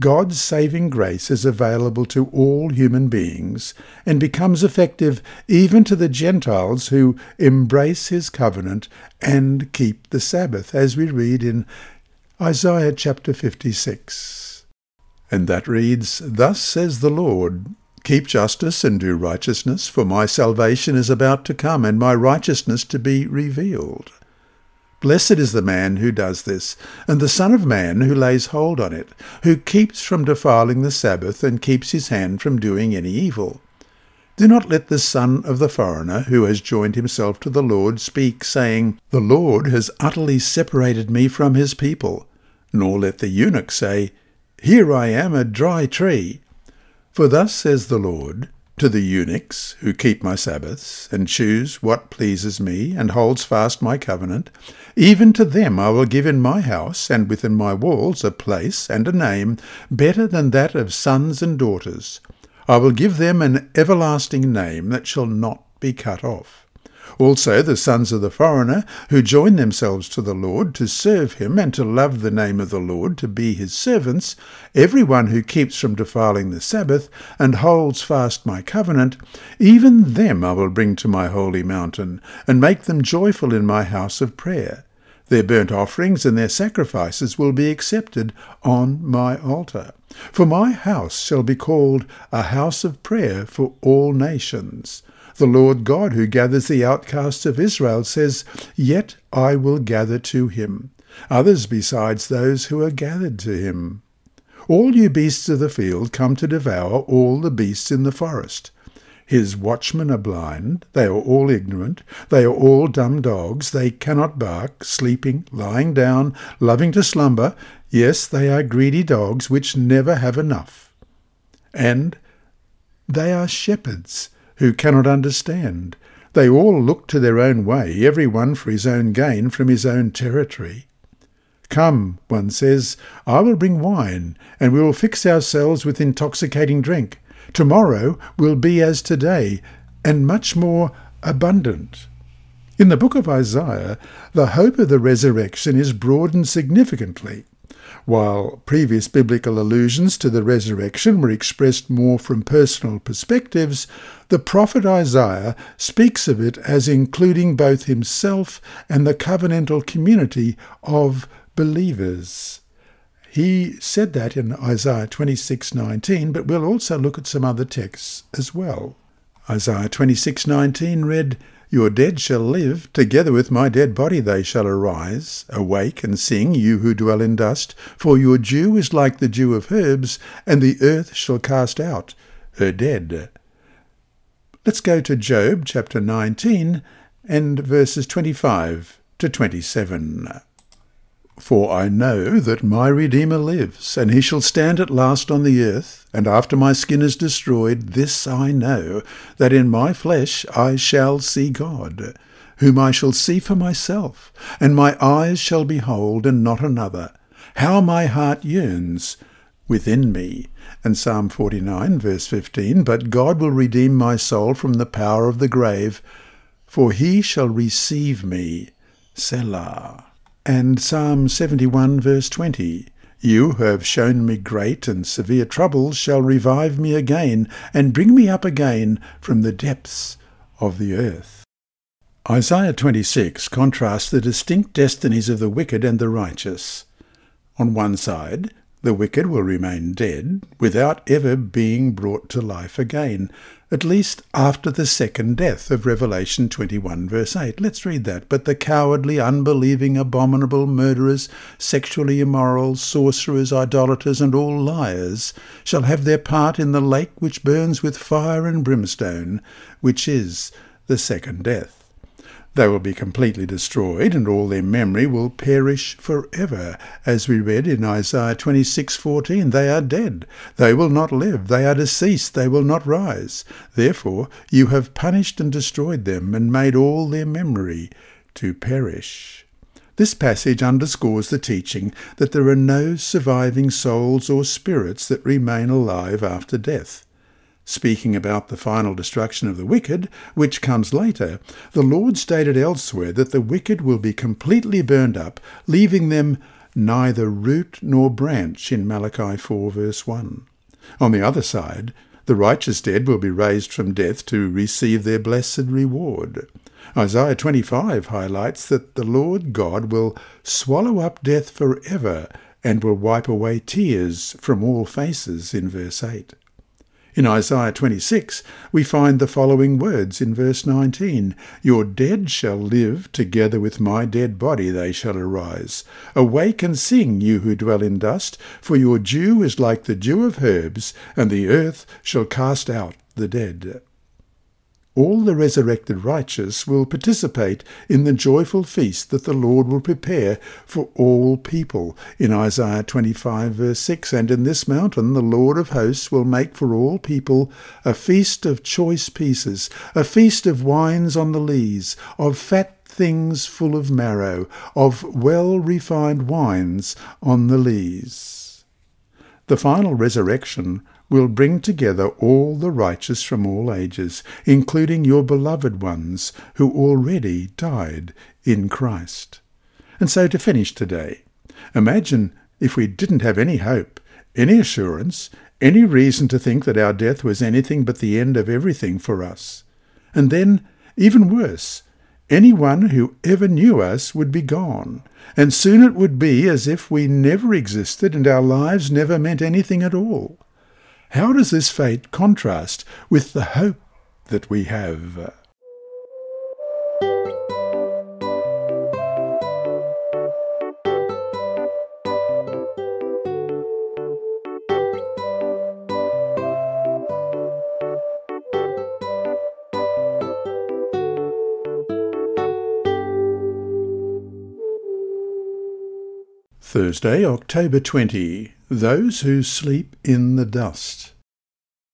God's saving grace is available to all human beings and becomes effective even to the Gentiles who embrace his covenant and keep the Sabbath, as we read in Isaiah chapter 56. And that reads, Thus says the Lord, Keep justice and do righteousness, for my salvation is about to come, and my righteousness to be revealed. Blessed is the man who does this, and the Son of Man who lays hold on it, who keeps from defiling the Sabbath, and keeps his hand from doing any evil. Do not let the son of the foreigner, who has joined himself to the Lord, speak, saying, The Lord has utterly separated me from his people. Nor let the eunuch say, Here I am a dry tree. For thus says the Lord to the eunuchs who keep my Sabbaths, and choose what pleases me, and holds fast my covenant, even to them I will give in my house and within my walls a place and a name better than that of sons and daughters. I will give them an everlasting name that shall not be cut off. Also the sons of the foreigner, who join themselves to the Lord to serve him and to love the name of the Lord, to be his servants, every one who keeps from defiling the Sabbath, and holds fast my covenant, even them I will bring to my holy mountain, and make them joyful in my house of prayer. Their burnt offerings and their sacrifices will be accepted on my altar. For my house shall be called a house of prayer for all nations. The Lord God, who gathers the outcasts of Israel, says, Yet I will gather to him. others besides those who are gathered to him. All you beasts of the field come to devour all the beasts in the forest. His watchmen are blind, they are all ignorant, they are all dumb dogs, they cannot bark, sleeping, lying down, loving to slumber, yes, they are greedy dogs which never have enough. And they are shepherds who cannot understand. They all look to their own way, every one for his own gain from his own territory. Come, one says, I will bring wine, and we will fix ourselves with intoxicating drink. Tomorrow will be as today, and much more abundant. In the book of Isaiah, the hope of the resurrection is broadened significantly. While previous biblical allusions to the resurrection were expressed more from personal perspectives, the prophet Isaiah speaks of it as including both himself and the covenantal community of believers. He said that in Isaiah 26:19, but we'll also look at some other texts as well. Isaiah 26:19 read, Your dead shall live, together with my dead body they shall arise. Awake and sing, you who dwell in dust, for your dew is like the dew of herbs, and the earth shall cast out her dead. Let's go to Job chapter 19 and verses 25 to 27. For I know that my Redeemer lives, and he shall stand at last on the earth, and after my skin is destroyed, this I know, that in my flesh I shall see God, whom I shall see for myself, and my eyes shall behold, and not another. How my heart yearns within me. And Psalm 49, verse 15, But God will redeem my soul from the power of the grave, for he shall receive me. Selah and Psalm 71 verse 20. You who have shown me great and severe troubles shall revive me again and bring me up again from the depths of the earth. Isaiah 26 contrasts the distinct destinies of the wicked and the righteous. On one side, the wicked will remain dead without ever being brought to life again, at least after the second death of Revelation 21, verse 8. Let's read that. But the cowardly, unbelieving, abominable, murderers, sexually immoral, sorcerers, idolaters, and all liars shall have their part in the lake which burns with fire and brimstone, which is the second death. They will be completely destroyed, and all their memory will perish forever. As we read in Isaiah 26:14, they are dead. They will not live. They are deceased. They will not rise. Therefore you have punished and destroyed them, and made all their memory to perish. This passage underscores the teaching that there are no surviving souls or spirits that remain alive after death. Speaking about the final destruction of the wicked, which comes later, the Lord stated elsewhere that the wicked will be completely burned up, leaving them neither root nor branch in Malachi 4 verse 1. On the other side, the righteous dead will be raised from death to receive their blessed reward. Isaiah 25 highlights that the Lord God will swallow up death forever and will wipe away tears from all faces in verse 8. In Isaiah 26, we find the following words in verse 19 Your dead shall live, together with my dead body they shall arise. Awake and sing, you who dwell in dust, for your dew is like the dew of herbs, and the earth shall cast out the dead all the resurrected righteous will participate in the joyful feast that the Lord will prepare for all people. In Isaiah 25, verse 6, And in this mountain the Lord of hosts will make for all people a feast of choice pieces, a feast of wines on the lees, of fat things full of marrow, of well refined wines on the lees. The final resurrection will bring together all the righteous from all ages, including your beloved ones who already died in Christ. And so to finish today, imagine if we didn't have any hope, any assurance, any reason to think that our death was anything but the end of everything for us. And then, even worse, anyone who ever knew us would be gone, and soon it would be as if we never existed and our lives never meant anything at all. How does this fate contrast with the hope that we have? Thursday, October 20. Those who sleep in the dust.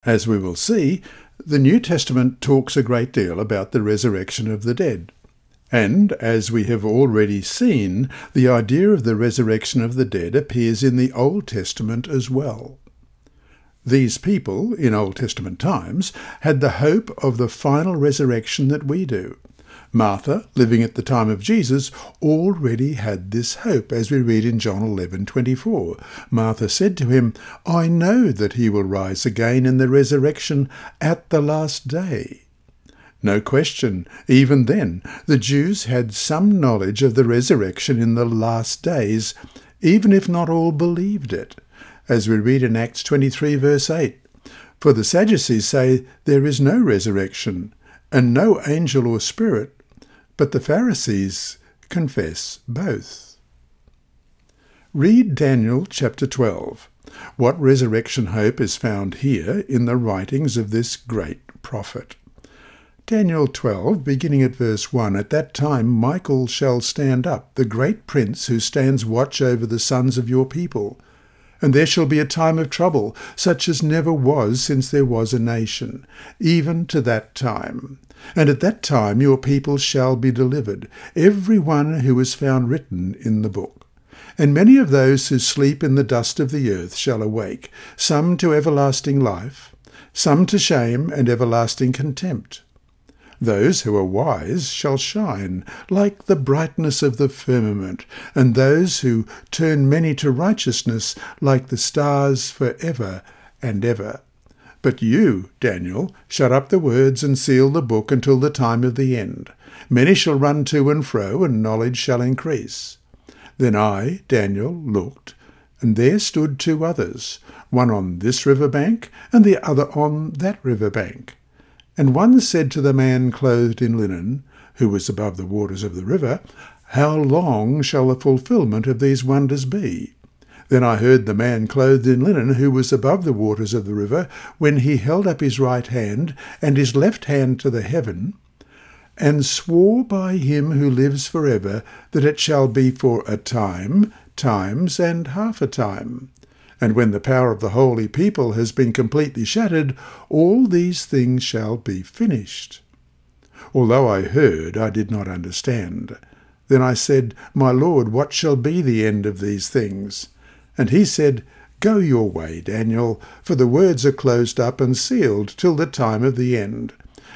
As we will see, the New Testament talks a great deal about the resurrection of the dead. And, as we have already seen, the idea of the resurrection of the dead appears in the Old Testament as well. These people, in Old Testament times, had the hope of the final resurrection that we do. Martha, living at the time of Jesus, already had this hope, as we read in John 11:24. Martha said to him, "I know that he will rise again in the resurrection at the last day." No question, even then, the Jews had some knowledge of the resurrection in the last days, even if not all believed it, as we read in Acts 23, verse 8. For the Sadducees say there is no resurrection, and no angel or spirit, but the Pharisees confess both. Read Daniel chapter 12. What resurrection hope is found here in the writings of this great prophet? Daniel 12, beginning at verse 1 At that time Michael shall stand up, the great prince who stands watch over the sons of your people. And there shall be a time of trouble, such as never was since there was a nation, even to that time. And at that time your people shall be delivered, every one who is found written in the book. And many of those who sleep in the dust of the earth shall awake, some to everlasting life, some to shame and everlasting contempt. Those who are wise shall shine like the brightness of the firmament, and those who turn many to righteousness like the stars for ever and ever. But you, Daniel, shut up the words and seal the book until the time of the end. Many shall run to and fro, and knowledge shall increase. Then I, Daniel, looked, and there stood two others, one on this river bank, and the other on that river bank. And one said to the man clothed in linen, who was above the waters of the river, How long shall the fulfilment of these wonders be? Then I heard the man clothed in linen, who was above the waters of the river, when he held up his right hand and his left hand to the heaven, and swore by him who lives for ever that it shall be for a time, times, and half a time. And when the power of the holy people has been completely shattered, all these things shall be finished. Although I heard, I did not understand. Then I said, My Lord, what shall be the end of these things? And he said, Go your way, Daniel, for the words are closed up and sealed till the time of the end.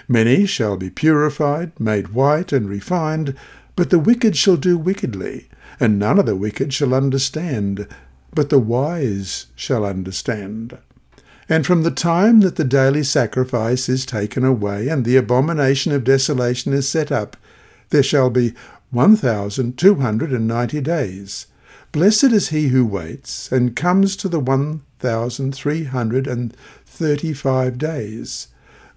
Many shall be purified, made white, and refined, but the wicked shall do wickedly, and none of the wicked shall understand, but the wise shall understand. And from the time that the daily sacrifice is taken away and the abomination of desolation is set up, there shall be one thousand two hundred and ninety days. Blessed is he who waits and comes to the one thousand three hundred and thirty five days.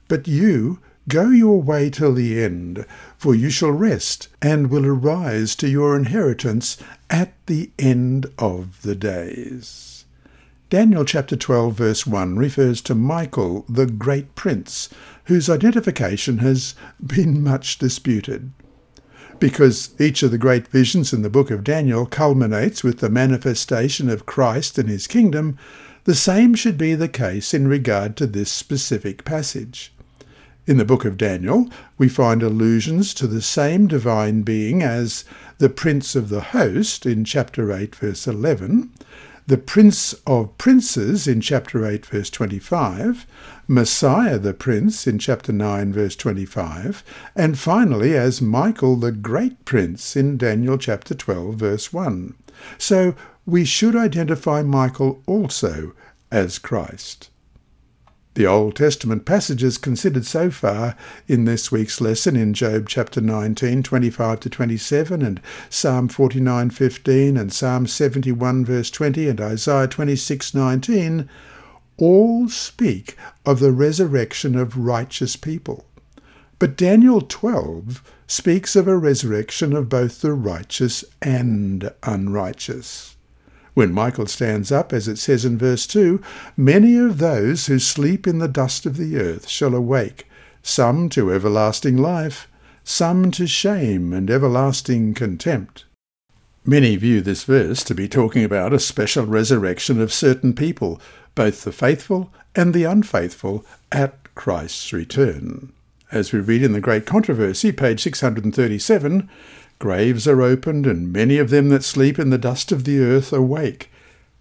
But you go your way till the end, for you shall rest and will arise to your inheritance at the end of the days. Daniel chapter 12 verse 1 refers to Michael, the great prince, whose identification has been much disputed. Because each of the great visions in the book of Daniel culminates with the manifestation of Christ and his kingdom, the same should be the case in regard to this specific passage. In the book of Daniel, we find allusions to the same divine being as the Prince of the Host in chapter 8, verse 11, the Prince of Princes in chapter 8, verse 25, Messiah the Prince in chapter 9, verse 25, and finally as Michael the Great Prince in Daniel chapter 12, verse 1. So we should identify Michael also as Christ. The Old Testament passages considered so far in this week's lesson in Job chapter 19, 25 to 27, and Psalm 49, 15, and Psalm 71, verse 20, and Isaiah 26, 19, all speak of the resurrection of righteous people. But Daniel 12 speaks of a resurrection of both the righteous and unrighteous. When Michael stands up, as it says in verse 2, many of those who sleep in the dust of the earth shall awake, some to everlasting life, some to shame and everlasting contempt. Many view this verse to be talking about a special resurrection of certain people, both the faithful and the unfaithful, at Christ's return. As we read in the Great Controversy, page 637, graves are opened, and many of them that sleep in the dust of the earth awake,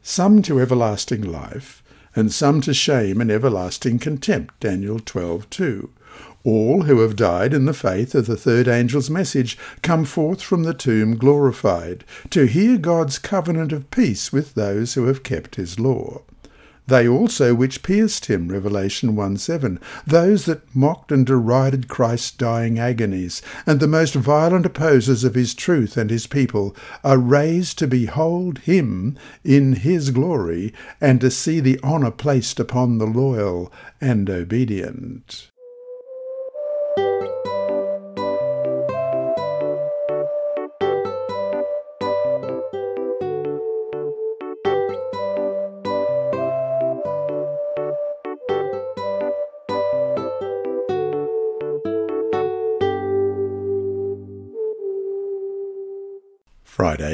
some to everlasting life, and some to shame and everlasting contempt. Daniel 12:2. All who have died in the faith of the third angel's message come forth from the tomb glorified, to hear God's covenant of peace with those who have kept his law. They also which pierced him, Revelation 1 7, those that mocked and derided Christ's dying agonies, and the most violent opposers of his truth and his people, are raised to behold him in his glory, and to see the honour placed upon the loyal and obedient.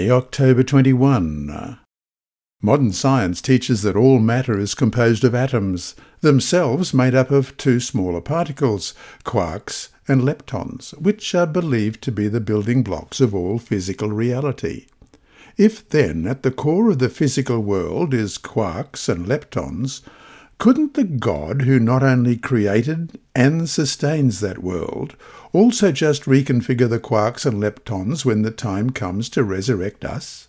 Friday, October 21. Modern science teaches that all matter is composed of atoms, themselves made up of two smaller particles, quarks and leptons, which are believed to be the building blocks of all physical reality. If then at the core of the physical world is quarks and leptons, couldn't the God who not only created and sustains that world also just reconfigure the quarks and leptons when the time comes to resurrect us?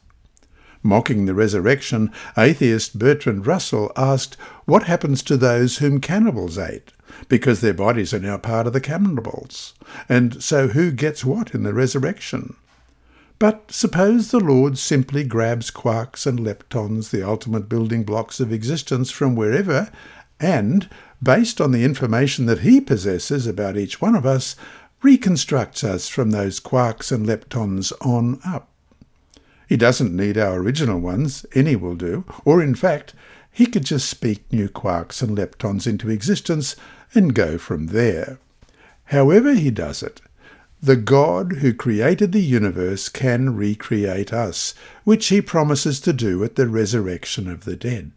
Mocking the resurrection, atheist Bertrand Russell asked what happens to those whom cannibals ate, because their bodies are now part of the cannibals, and so who gets what in the resurrection? But suppose the Lord simply grabs quarks and leptons, the ultimate building blocks of existence, from wherever, and, based on the information that he possesses about each one of us, reconstructs us from those quarks and leptons on up. He doesn't need our original ones, any will do, or in fact, he could just speak new quarks and leptons into existence and go from there. However he does it, the God who created the universe can recreate us, which he promises to do at the resurrection of the dead.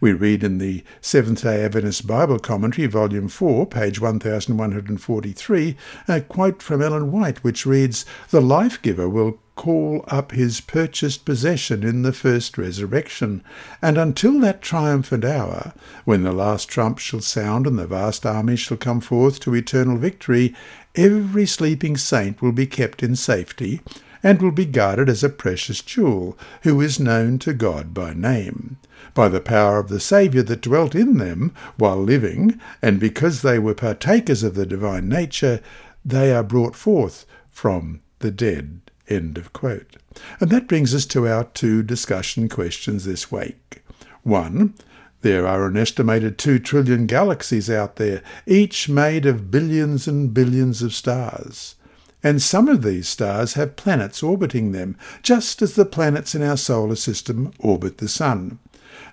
We read in the Seventh day Adventist Bible Commentary, Volume 4, page 1143, a quote from Ellen White, which reads The life giver will call up his purchased possession in the first resurrection, and until that triumphant hour, when the last trump shall sound and the vast army shall come forth to eternal victory, every sleeping saint will be kept in safety, and will be guarded as a precious jewel, who is known to God by name, by the power of the Saviour that dwelt in them while living, and because they were partakers of the divine nature, they are brought forth from the dead. End of quote. And that brings us to our two discussion questions this week. One, there are an estimated 2 trillion galaxies out there, each made of billions and billions of stars. And some of these stars have planets orbiting them, just as the planets in our solar system orbit the Sun.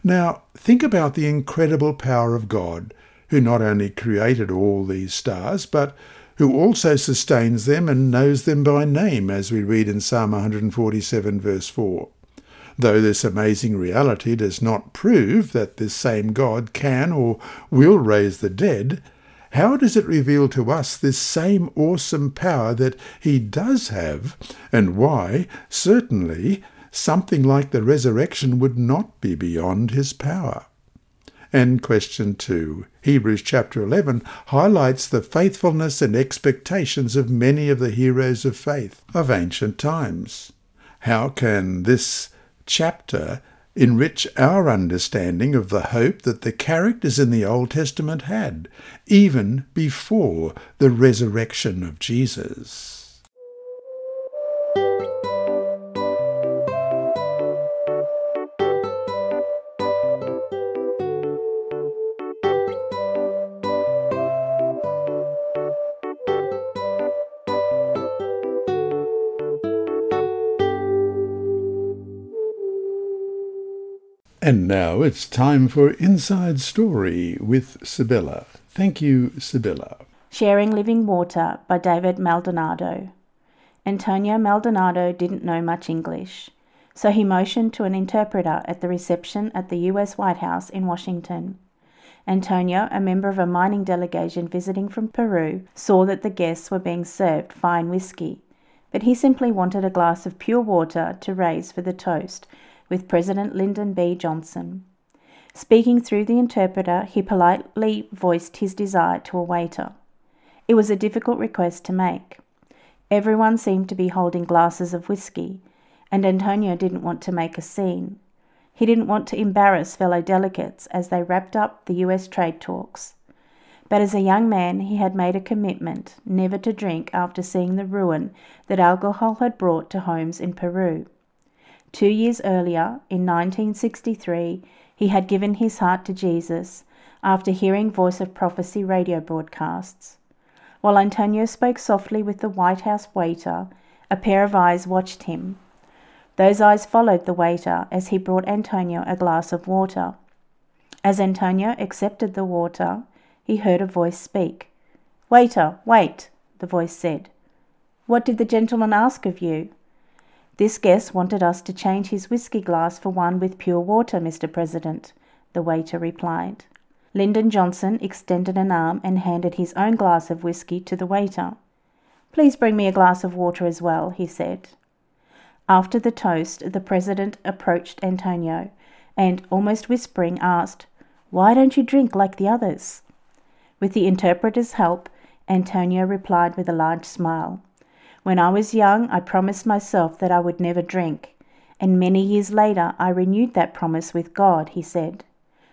Now, think about the incredible power of God, who not only created all these stars, but who also sustains them and knows them by name, as we read in Psalm 147, verse 4 though this amazing reality does not prove that this same God can or will raise the dead, how does it reveal to us this same awesome power that he does have, and why, certainly, something like the resurrection would not be beyond his power? And question 2. Hebrews chapter 11 highlights the faithfulness and expectations of many of the heroes of faith of ancient times. How can this chapter enrich our understanding of the hope that the characters in the Old Testament had, even before the resurrection of Jesus. And now it's time for Inside Story with Sibylla. Thank you, Sibylla. Sharing Living Water by David Maldonado. Antonio Maldonado didn't know much English, so he motioned to an interpreter at the reception at the US White House in Washington. Antonio, a member of a mining delegation visiting from Peru, saw that the guests were being served fine whiskey, but he simply wanted a glass of pure water to raise for the toast with President Lyndon B. Johnson. Speaking through the interpreter, he politely voiced his desire to a waiter. It was a difficult request to make. Everyone seemed to be holding glasses of whiskey, and Antonio didn't want to make a scene. He didn't want to embarrass fellow delegates as they wrapped up the US trade talks. But as a young man, he had made a commitment never to drink after seeing the ruin that alcohol had brought to homes in Peru. Two years earlier, in 1963, he had given his heart to Jesus after hearing Voice of Prophecy radio broadcasts. While Antonio spoke softly with the White House waiter, a pair of eyes watched him. Those eyes followed the waiter as he brought Antonio a glass of water. As Antonio accepted the water, he heard a voice speak. Waiter, wait, the voice said. What did the gentleman ask of you? This guest wanted us to change his whisky glass for one with pure water, Mr. President, the waiter replied. Lyndon Johnson extended an arm and handed his own glass of whisky to the waiter. Please bring me a glass of water as well, he said. After the toast, the president approached Antonio and, almost whispering, asked, Why don't you drink like the others? With the interpreter's help, Antonio replied with a large smile. When I was young, I promised myself that I would never drink, and many years later I renewed that promise with God, he said.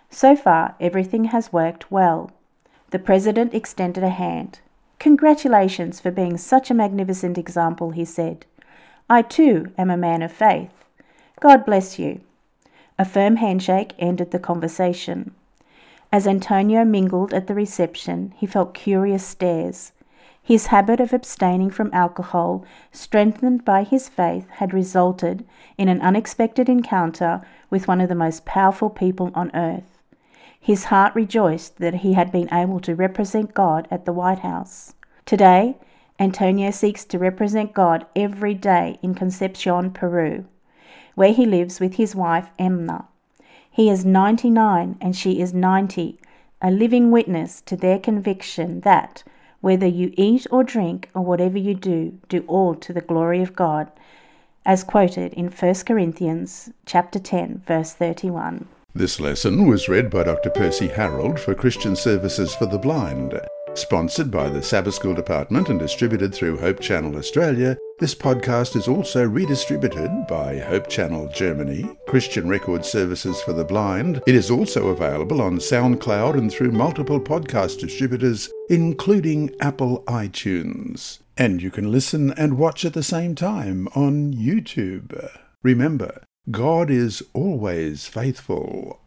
So far, everything has worked well. The president extended a hand. Congratulations for being such a magnificent example, he said. I too am a man of faith. God bless you. A firm handshake ended the conversation. As Antonio mingled at the reception, he felt curious stares. His habit of abstaining from alcohol, strengthened by his faith, had resulted in an unexpected encounter with one of the most powerful people on earth. His heart rejoiced that he had been able to represent God at the White House. Today, Antonio seeks to represent God every day in Concepcion, Peru, where he lives with his wife Emna. He is 99 and she is 90, a living witness to their conviction that whether you eat or drink or whatever you do, do all to the glory of God, as quoted in 1 Corinthians chapter 10 verse 31. This lesson was read by Dr. Percy Harrold for Christian Services for the Blind. Sponsored by the Sabbath School Department and distributed through Hope Channel Australia, this podcast is also redistributed by Hope Channel Germany, Christian Record Services for the Blind. It is also available on SoundCloud and through multiple podcast distributors, including Apple iTunes. And you can listen and watch at the same time on YouTube. Remember, God is always faithful.